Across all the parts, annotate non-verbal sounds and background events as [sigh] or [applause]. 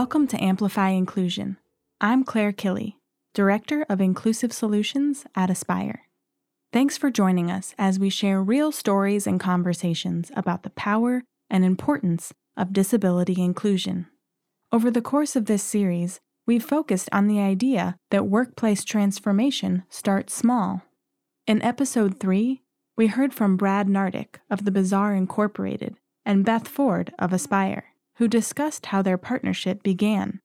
Welcome to Amplify Inclusion. I'm Claire Killy, Director of Inclusive Solutions at Aspire. Thanks for joining us as we share real stories and conversations about the power and importance of disability inclusion. Over the course of this series, we've focused on the idea that workplace transformation starts small. In episode 3, we heard from Brad Nardick of the Bazaar Incorporated and Beth Ford of Aspire, who discussed how their partnership began.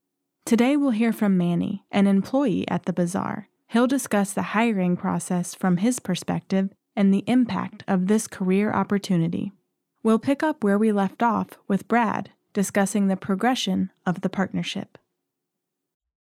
Today we'll hear from Manny, an employee at the Bazaar. He'll discuss the hiring process from his perspective and the impact of this career opportunity. We'll pick up where we left off with Brad discussing the progression of the partnership.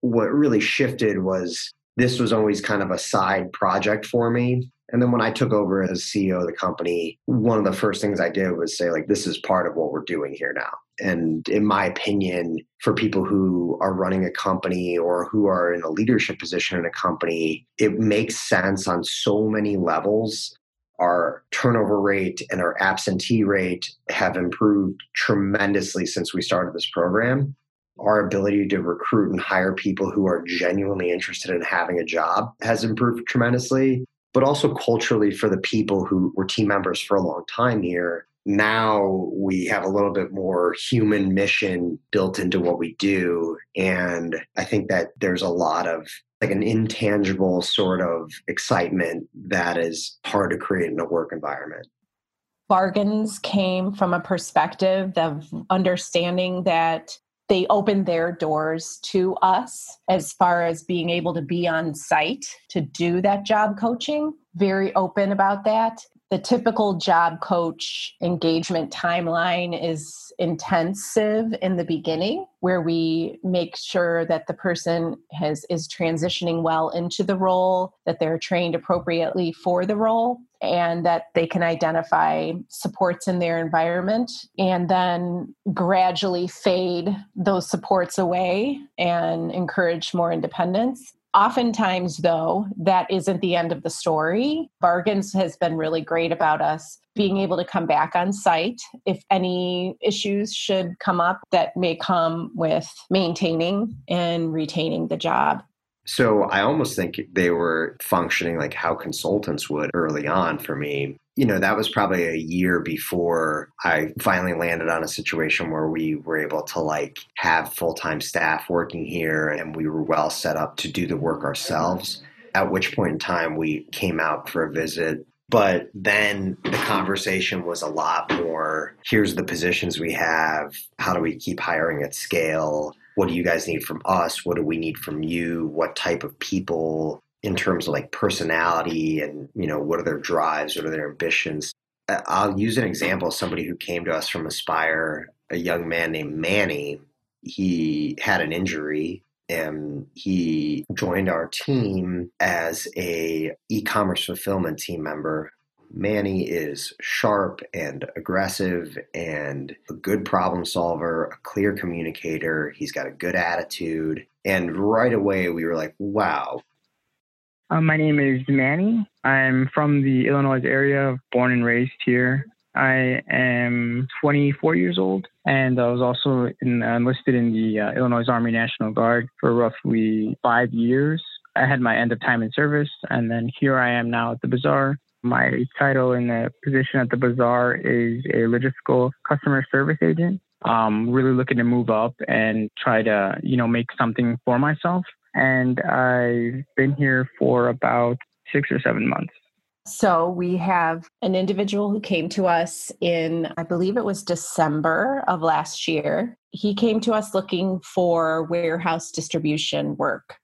What really shifted was this was always kind of a side project for me. And then when I took over as CEO of the company, one of the first things I did was say, like, this is part of what we're doing here now. And in my opinion, for people who are running a company or who are in a leadership position in a company, it makes sense on so many levels. Our turnover rate and our absentee rate have improved tremendously since we started this program. Our ability to recruit and hire people who are genuinely interested in having a job has improved tremendously but also culturally for the people who were team members for a long time here. Now we have a little bit more human mission built into what we do. And I think that there's a lot of like an intangible sort of excitement that is hard to create in a work environment. Bargains came from a perspective of understanding that they opened their doors to us as far as being able to be on site to do that job coaching. Very open about that. The typical job coach engagement timeline is intensive in the beginning where we make sure that the person has is transitioning well into the role, that they're trained appropriately for the role and that they can identify supports in their environment and then gradually fade those supports away and encourage more independence. Oftentimes, though, that isn't the end of the story. Bargains has been really great about us being able to come back on site if any issues should come up that may come with maintaining and retaining the job. So I almost think they were functioning like how consultants would early on for me. You know, that was probably a year before I finally landed on a situation where we were able to like have full-time staff working here and we were well set up to do the work ourselves. At which point in time we came out for a visit but then the conversation was a lot more here's the positions we have. How do we keep hiring at scale? what do you guys need from us? What do we need from you? What type of people in terms of like personality and, you know, what are their drives? What are their ambitions? I'll use an example somebody who came to us from Aspire, a young man named Manny. He had an injury and he joined our team as a e-commerce fulfillment team member Manny is sharp and aggressive and a good problem solver, a clear communicator. He's got a good attitude. And right away, we were like, wow. Uh, my name is Manny. I'm from the Illinois area, born and raised here. I am 24 years old, and I was also in, enlisted in the uh, Illinois Army National Guard for roughly five years. I had my end of time in service, and then here I am now at the Bazaar my title in the position at the bazaar is a logistical customer service agent. Um, really looking to move up and try to, you know, make something for myself. And I've been here for about six or seven months. So we have an individual who came to us in, I believe it was December of last year. He came to us looking for warehouse distribution work.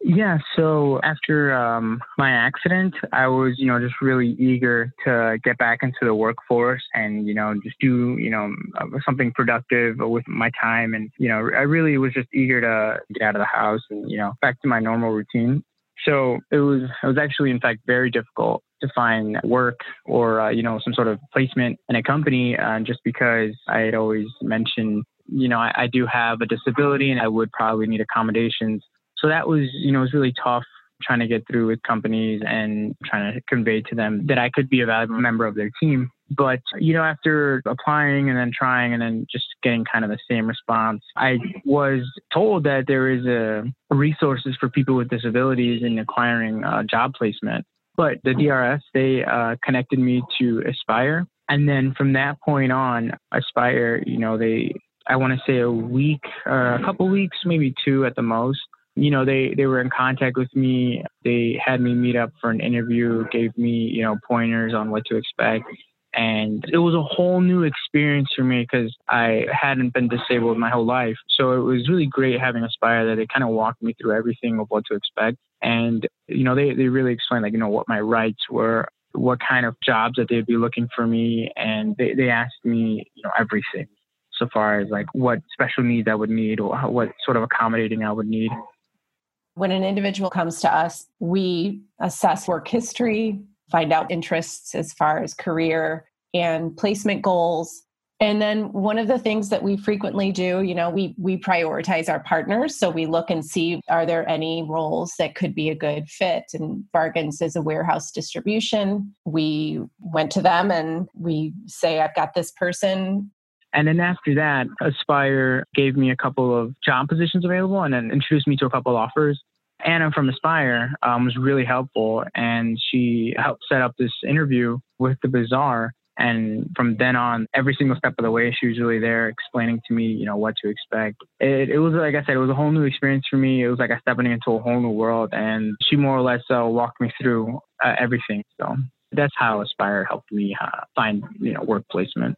Yeah, so after um, my accident, I was, you know, just really eager to get back into the workforce and, you know, just do, you know, uh, something productive with my time. And, you know, I really was just eager to get out of the house and, you know, back to my normal routine. So it was, it was actually, in fact, very difficult to find work or, uh, you know, some sort of placement in a company uh, just because I had always mentioned, you know, I, I do have a disability and I would probably need accommodations so that was, you know, was really tough trying to get through with companies and trying to convey to them that I could be a valuable member of their team. But, you know, after applying and then trying and then just getting kind of the same response, I was told that there is a resources for people with disabilities in acquiring a job placement. But the DRS, they uh, connected me to Aspire. And then from that point on, Aspire, you know, they, I want to say a week, uh, a couple weeks, maybe two at the most, you know, they, they were in contact with me. They had me meet up for an interview, gave me, you know, pointers on what to expect. And it was a whole new experience for me because I hadn't been disabled my whole life. So it was really great having Aspire that they kind of walked me through everything of what to expect. And, you know, they, they really explained like, you know, what my rights were, what kind of jobs that they'd be looking for me. And they, they asked me, you know, everything so far as like what special needs I would need or what sort of accommodating I would need. When an individual comes to us, we assess work history, find out interests as far as career and placement goals. And then one of the things that we frequently do, you know, we we prioritize our partners. So we look and see are there any roles that could be a good fit. And Bargains is a warehouse distribution. We went to them and we say, I've got this person. And then after that, Aspire gave me a couple of job positions available and then introduced me to a couple of offers. Anna from Aspire um, was really helpful, and she helped set up this interview with the Bazaar. And from then on, every single step of the way, she was really there explaining to me, you know, what to expect. It, it was, like I said, it was a whole new experience for me. It was like I stepping into a whole new world. And she more or less uh, walked me through uh, everything. So that's how Aspire helped me uh, find, you know, work placement.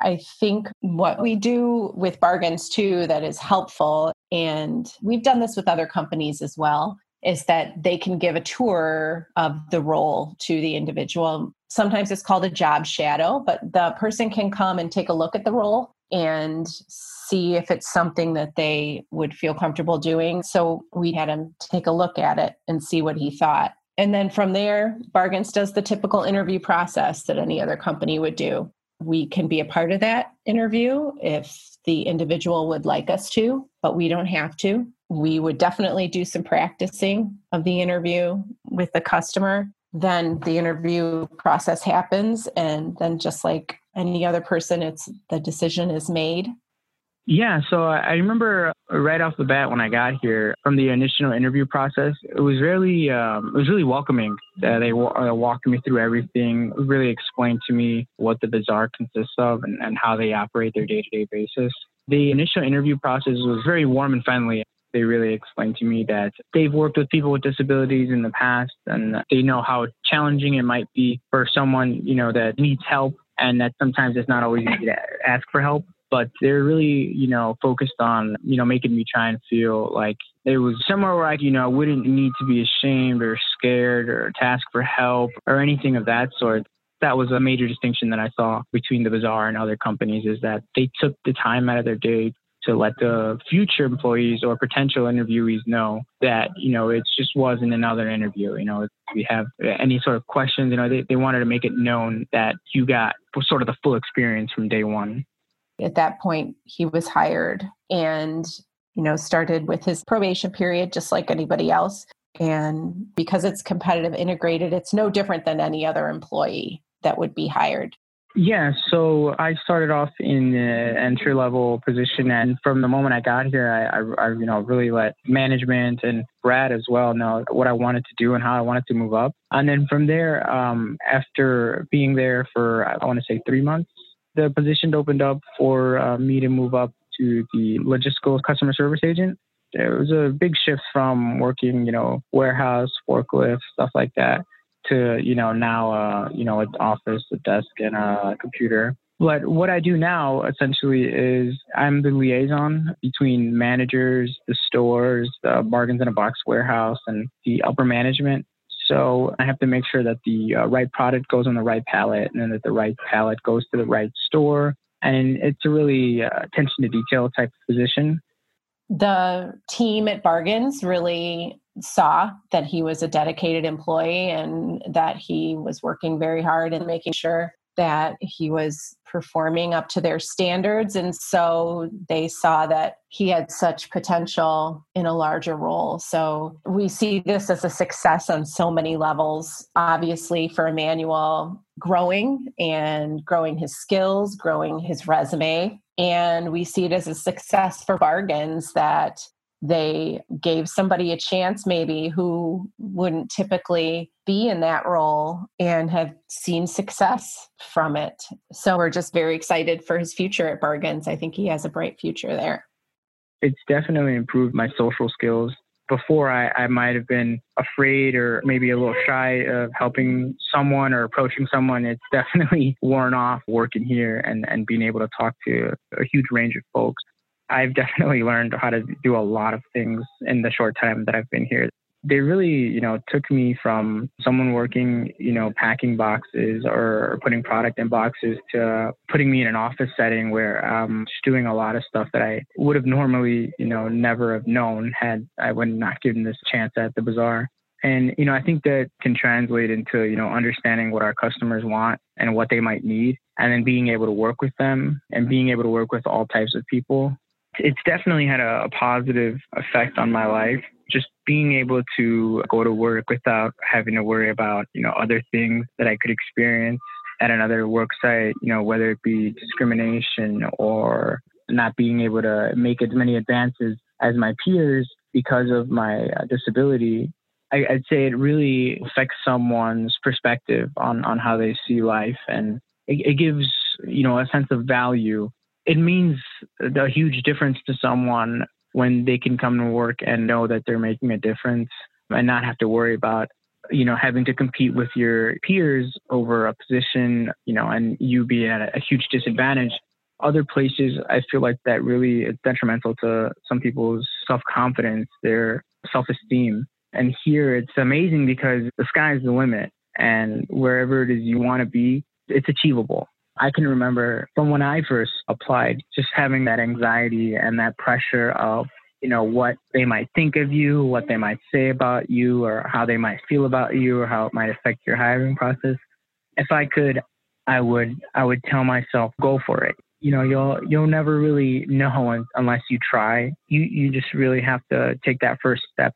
I think what we do with bargains too that is helpful, and we've done this with other companies as well, is that they can give a tour of the role to the individual. Sometimes it's called a job shadow, but the person can come and take a look at the role and see if it's something that they would feel comfortable doing. So we had him take a look at it and see what he thought. And then from there, Bargains does the typical interview process that any other company would do we can be a part of that interview if the individual would like us to, but we don't have to. We would definitely do some practicing of the interview with the customer. Then the interview process happens, and then just like any other person, it's the decision is made yeah, so I remember right off the bat when I got here from the initial interview process, it was really um, it was really welcoming. Uh, they uh, walked me through everything, really explained to me what the bazaar consists of and, and how they operate their day to day basis. The initial interview process was very warm and friendly. They really explained to me that they've worked with people with disabilities in the past and they know how challenging it might be for someone, you know, that needs help and that sometimes it's not always easy to ask for help but they're really, you know, focused on, you know, making me try and feel like it was somewhere where I, you know, wouldn't need to be ashamed or scared or ask for help or anything of that sort. That was a major distinction that I saw between the Bazaar and other companies is that they took the time out of their day to let the future employees or potential interviewees know that, you know, it just wasn't another interview. You know, if we have any sort of questions, you know, they, they wanted to make it known that you got sort of the full experience from day one at that point he was hired and you know started with his probation period just like anybody else and because it's competitive integrated it's no different than any other employee that would be hired yeah, so I started off in the entry level position, and from the moment I got here, I, I, I, you know, really let management and Brad as well know what I wanted to do and how I wanted to move up. And then from there, um, after being there for I want to say three months, the position opened up for uh, me to move up to the logistical customer service agent. It was a big shift from working, you know, warehouse, forklift, stuff like that, to you know now, uh, you know, an office, a desk, and a computer. But what I do now essentially is I'm the liaison between managers, the stores, the bargains in a box warehouse, and the upper management so I have to make sure that the uh, right product goes on the right pallet and then that the right pallet goes to the right store. And it's a really uh, attention to detail type of position. The team at Bargains really saw that he was a dedicated employee and that he was working very hard and making sure that he was performing up to their standards. And so they saw that he had such potential in a larger role. So we see this as a success on so many levels. Obviously, for Emmanuel, growing and growing his skills, growing his resume. And we see it as a success for bargains that they gave somebody a chance maybe who wouldn't typically be in that role and have seen success from it. So we're just very excited for his future at Bargains. I think he has a bright future there. It's definitely improved my social skills. Before, I, I might have been afraid or maybe a little shy of helping someone or approaching someone. It's [laughs] definitely worn off working here and, and being able to talk to a huge range of folks. I've definitely [laughs] learned how to do a lot of things in the short time that I've been here. They really, you know, took me from someone working, you know, packing boxes or putting product in boxes to putting me in an office setting where I'm just doing a lot of stuff that I would have normally, you know, never have known had I would not given this chance at the bazaar. And, you know, I think that can translate into, you know, understanding what our customers want and what they might need, and then being able to work with them and being able to work with all types of people it's definitely had a, a positive effect on my life. Just being able to go to work without having to worry about, you know, other things that I could experience at another work site, you know, whether it be discrimination or not being able to make as many advances as my peers because of my uh, disability. I, would say it really affects someone's perspective on, on how they see life and it, it gives, you know, a sense of value it means a huge difference to someone when they can come to work and know that they're making a difference and not have to worry about you know having to compete with your peers over a position you know and you being at a huge disadvantage. Other places i feel like that really is detrimental to some people's self-confidence their self-esteem. And here it's amazing because the sky's the limit and wherever it is you want to be it's achievable I can remember from when I first applied, just having that anxiety and that pressure of, you know, what they might think of you, what they might say about you, or how they might feel about you, or how it might affect your hiring process. If I could, I would, I would tell myself, go for it. You know, you'll you'll never really know unless you try. You you just really have to take that first step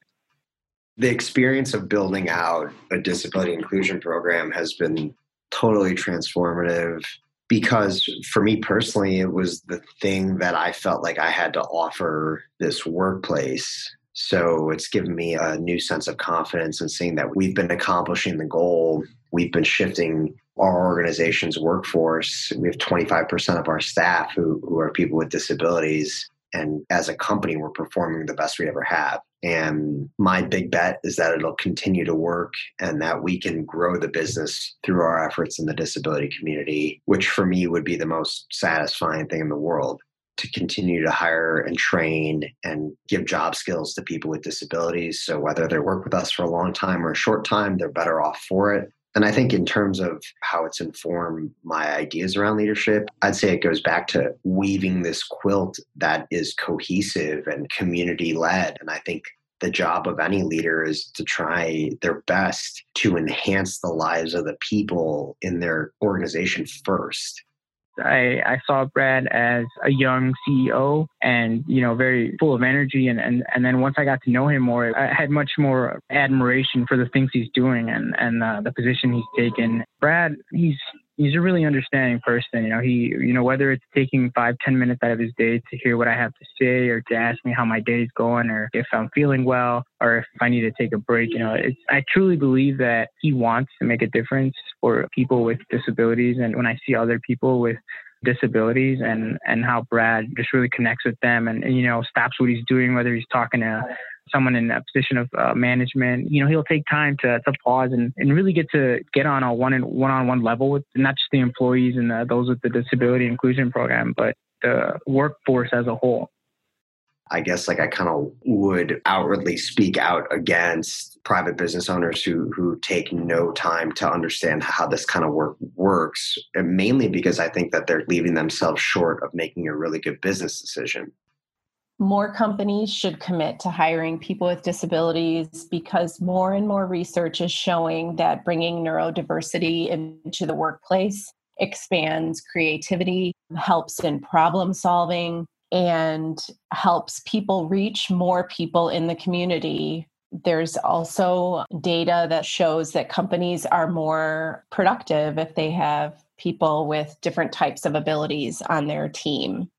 the experience of building out a disability inclusion program has been totally transformative because for me personally, it was the thing that I felt like I had to offer this workplace. So it's given me a new sense of confidence in seeing that we've been accomplishing the goal. We've been shifting our organization's workforce. We have 25% of our staff who, who are people with disabilities. And as a company, we're performing the best we ever have. And my big bet is that it'll continue to work and that we can grow the business through our efforts in the disability community, which for me would be the most satisfying thing in the world to continue to hire and train and give job skills to people with disabilities. So whether they work with us for a long time or a short time, they're better off for it. And I think in terms of how it's informed my ideas around leadership, I'd say it goes back to weaving this quilt that is cohesive and community led. And I think the job of any leader is to try their best to enhance the lives of the people in their organization first. I, I saw Brad as a young CEO and, you know, very full of energy. And, and, and then once I got to know him more, I had much more admiration for the things he's doing and, and uh, the position he's taken. Brad, he's he's a really understanding person. You know, he, you know, whether it's taking five, ten minutes out of his day to hear what I have to say or to ask me how my day's going or if I'm feeling well or if I need to take a break, you know, it's, I truly believe that he wants to make a difference for people with disabilities. And when I see other people with disabilities and, and how Brad just really connects with them and, and, you know, stops what he's doing, whether he's talking to someone in a position of uh, management, you know, he'll take time to, to pause and, and really get to get on a one and one on one level with not just the employees and the, those with the disability inclusion program, but the workforce as a whole. I guess like I kind of would outwardly speak out against private business owners who who take no time to understand how this kind of work works, mainly because I think that they're leaving themselves short of making a really good business decision more companies should commit to hiring people with disabilities because more and more research is showing that bringing neurodiversity into the workplace expands creativity, helps in problem solving, and helps people reach more people in the community. There's also data that shows that companies are more productive if they have people with different types of abilities on their team.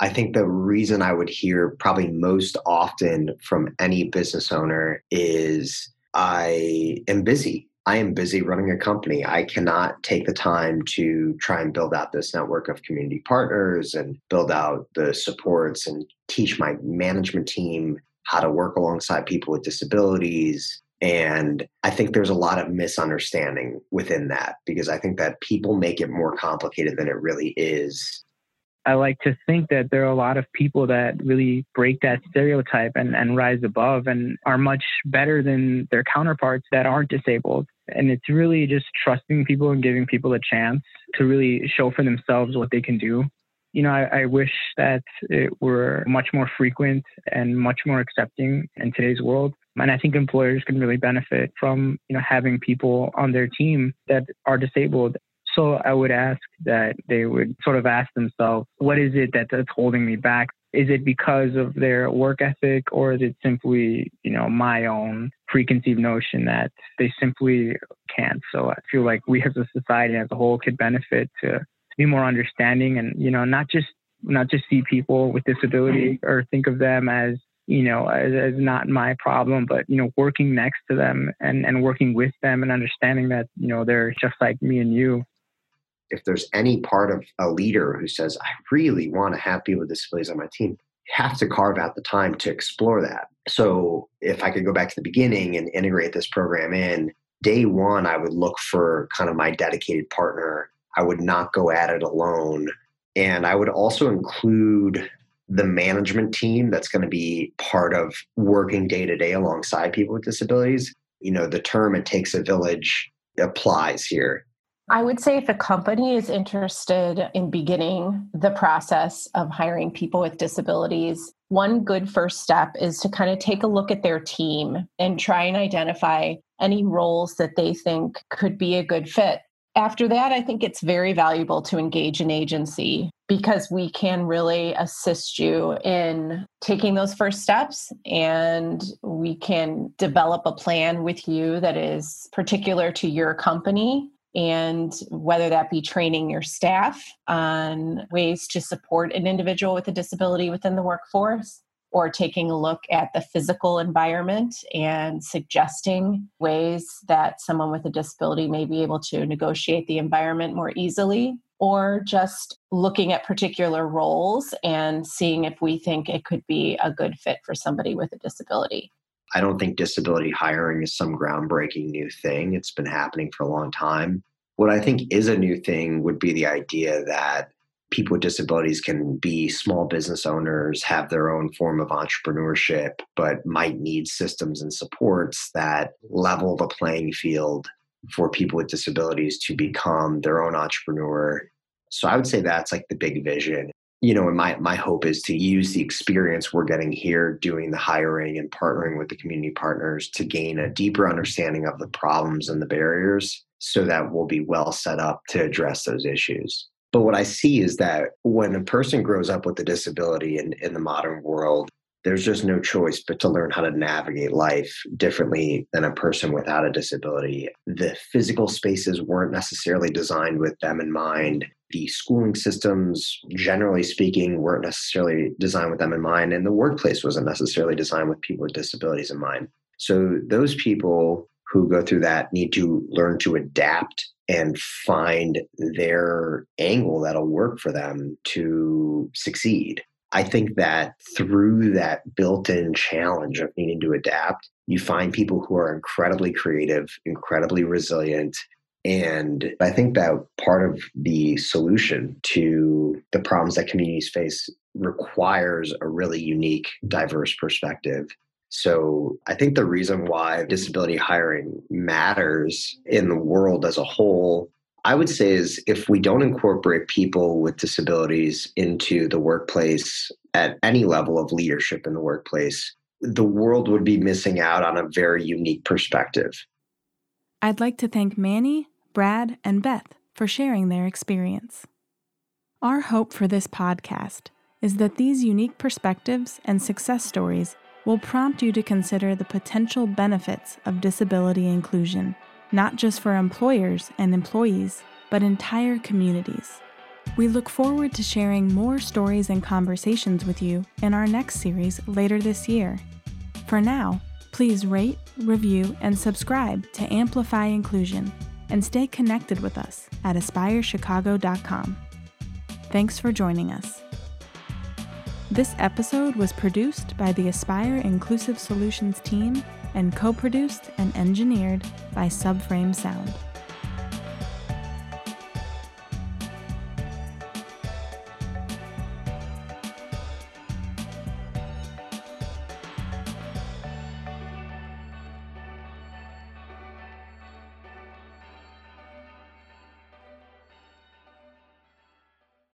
I think the reason I would hear probably most often from any business owner is I am busy. I am busy running a company. I cannot take the time to try and build out this network of community partners and build out the supports and teach my management team how to work alongside people with disabilities. And I think there's a lot of misunderstanding within that because I think that people make it more complicated than it really is. I like to think that there are a lot of people that really break that stereotype and, and rise above and are much better than their counterparts that aren't disabled. And it's really just trusting people and giving people a chance to really show for themselves what they can do. You know, I, I wish that it were much more frequent and much more accepting in today's world. And I think employers can really benefit from, you know, having people on their team that are disabled so I would ask that they would sort of ask themselves, what is it that, that's holding me back? Is it because of their work ethic or is it simply, you know, my own preconceived notion that they simply can't? So I feel like we as a society as a whole could benefit to, to be more understanding and, you know, not just not just see people with disability or think of them as you know, as, as, not my problem, but, you know, working next to them and, and working with them and understanding that, you know, they're just like me and you if there's any part of a leader who says, I really want to have people with disabilities on my team, have to carve out the time to explore that. So if I could go back to the beginning and integrate this program in, day one, I would look for kind of my dedicated partner. I would not go at it alone. And I would also include the management team that's going to be part of working day to day alongside people with disabilities. You know, the term it takes a village applies here. I would say if a company is interested in beginning the process of hiring people with disabilities, one good first step is to kind of take a look at their team and try and identify any roles that they think could be a good fit. After that, I think it's very valuable to engage an agency because we can really assist you in taking those first steps and we can develop a plan with you that is particular to your company and whether that be training your staff on ways to support an individual with a disability within the workforce or taking a look at the physical environment and suggesting ways that someone with a disability may be able to negotiate the environment more easily or just looking at particular roles and seeing if we think it could be a good fit for somebody with a disability. I don't think disability hiring is some groundbreaking new thing. It's been happening for a long time. What I think is a new thing would be the idea that people with disabilities can be small business owners, have their own form of entrepreneurship, but might need systems and supports that level the playing field for people with disabilities to become their own entrepreneur. So I would say that's like the big vision you know, and my my hope is to use the experience we're getting here doing the hiring and partnering with the community partners to gain a deeper understanding of the problems and the barriers so that we'll be well set up to address those issues. But what I see is that when a person grows up with a disability in, in the modern world, there's just no choice but to learn how to navigate life differently than a person without a disability. The physical spaces weren't necessarily designed with them in mind. The schooling systems, generally speaking, weren't necessarily designed with them in mind. And the workplace wasn't necessarily designed with people with disabilities in mind. So those people who go through that need to learn to adapt and find their angle that'll work for them to succeed. I think that through that built in challenge of needing to adapt, you find people who are incredibly creative, incredibly resilient. And I think that part of the solution to the problems that communities face requires a really unique, diverse perspective. So I think the reason why disability hiring matters in the world as a whole I would say is if we don't incorporate people with disabilities into the workplace at any level of leadership in the workplace, the world would be missing out on a very unique perspective. I'd like to thank Manny, Brad, and Beth for sharing their experience. Our hope for this podcast is that these unique perspectives and success stories will prompt you to consider the potential benefits of disability inclusion, not just for employers and employees, but entire communities. We look forward to sharing more stories and conversations with you in our next series later this year. For now, please rate, review, and subscribe to Amplify Inclusion and stay connected with us at aspirechicago.com. Thanks for joining us. This episode was produced by the Aspire Inclusive Solutions team and co produced and engineered by Subframe Sound.